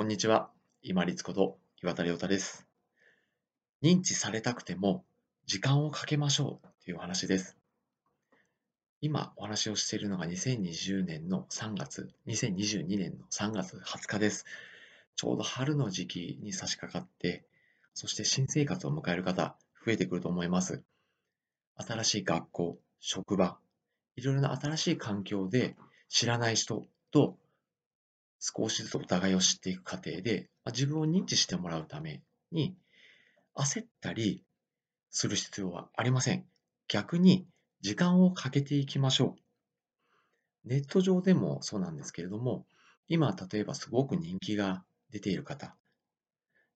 こんにちは。今立こと岩田亮太です。認知されたくても時間をかけましょうというお話です。今お話をしているのが2020年の3月、2022年の3月20日です。ちょうど春の時期に差し掛かって、そして新生活を迎える方、増えてくると思います。新しい学校、職場、いろいろな新しい環境で知らない人と少しずつお互いを知っていく過程で、自分を認知してもらうために、焦ったりする必要はありません。逆に時間をかけていきましょう。ネット上でもそうなんですけれども、今例えばすごく人気が出ている方、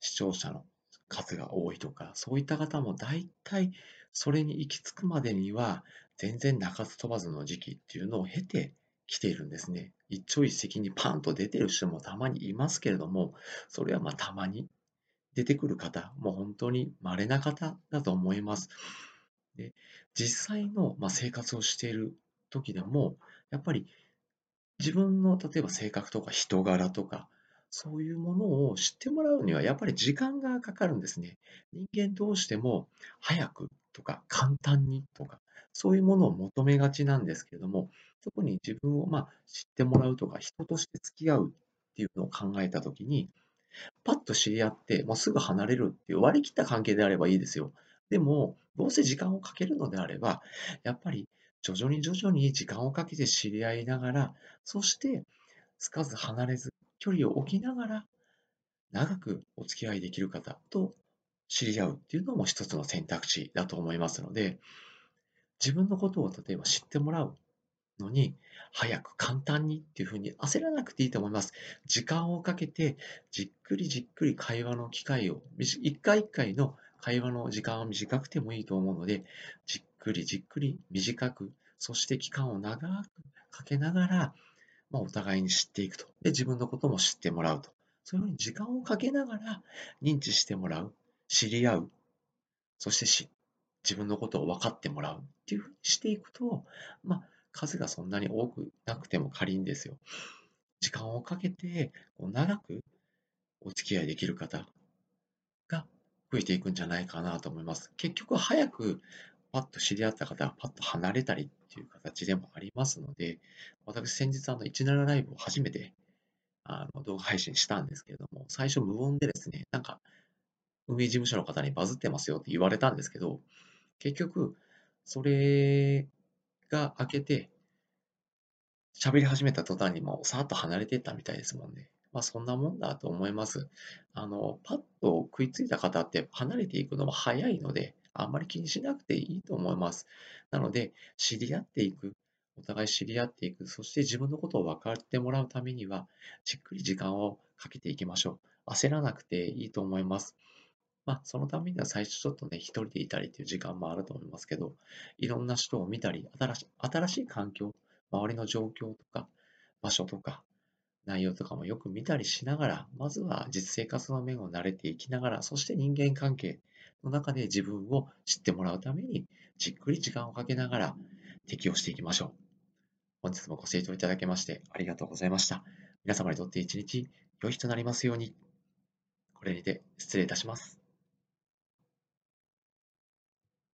視聴者の数が多いとか、そういった方も大体それに行き着くまでには、全然鳴かず飛ばずの時期っていうのを経てきているんですね。一朝一夕にパンと出てる人もたまにいますけれども、それはまあたまに出てくる方、もう本当に稀な方だと思います。で実際の、まあ、生活をしている時でも、やっぱり自分の例えば性格とか人柄とか、そういうものを知ってもらうにはやっぱり時間がかかるんですね。人間どうしても早くとか簡単にとか、そういうものを求めがちなんですけれども、特に自分をまあ知ってもらうとか、人として付き合うっていうのを考えたときに、パッと知り合って、もうすぐ離れるっていう割り切った関係であればいいですよ。でも、どうせ時間をかけるのであれば、やっぱり徐々に徐々に時間をかけて知り合いながら、そしてつかず離れず、距離を置きながら、長くお付き合いできる方と知り合うっていうのも一つの選択肢だと思いますので、自分のことを例えば知ってもらうのに、早く簡単にっていうふうに焦らなくていいと思います。時間をかけて、じっくりじっくり会話の機会を、一回一回の会話の時間は短くてもいいと思うので、じっくりじっくり短く、そして期間を長くかけながら、まあ、お互いに知っていくと。で、自分のことも知ってもらうと。そういうふうに時間をかけながら認知してもらう、知り合う、そして自分のことを分かってもらうっていうふうにしていくと、まあ、数がそんなに多くなくても仮にですよ。時間をかけてこう長くお付き合いできる方が増えていくんじゃないかなと思います。結局早くパッと知り合った方がパッと離れたりっていう形でもありますので、私先日あの17ライブを初めてあの動画配信したんですけれども、最初無音でですね、なんか運営事務所の方にバズってますよって言われたんですけど、結局それが明けて、喋り始めた途端にもうさーっと離れていったみたいですもんね。まあそんなもんだと思います。あの、パッと食いついた方って離れていくのも早いので、あんまり気にしなくていいと思います。なので、知り合っていく、お互い知り合っていく、そして自分のことを分かってもらうためには、じっくり時間をかけていきましょう。焦らなくていいと思います。まあ、そのためには最初ちょっとね、一人でいたりっていう時間もあると思いますけど、いろんな人を見たり、新し新しい環境、周りの状況とか、場所とか、内容とかもよく見たりしながら、まずは実生活の面を慣れていきながら、そして人間関係の中で自分を知ってもらうために、じっくり時間をかけながら適応していきましょう。本日もご清聴いただきましてありがとうございました。皆様にとって一日良い日となりますように。これにて失礼いたします。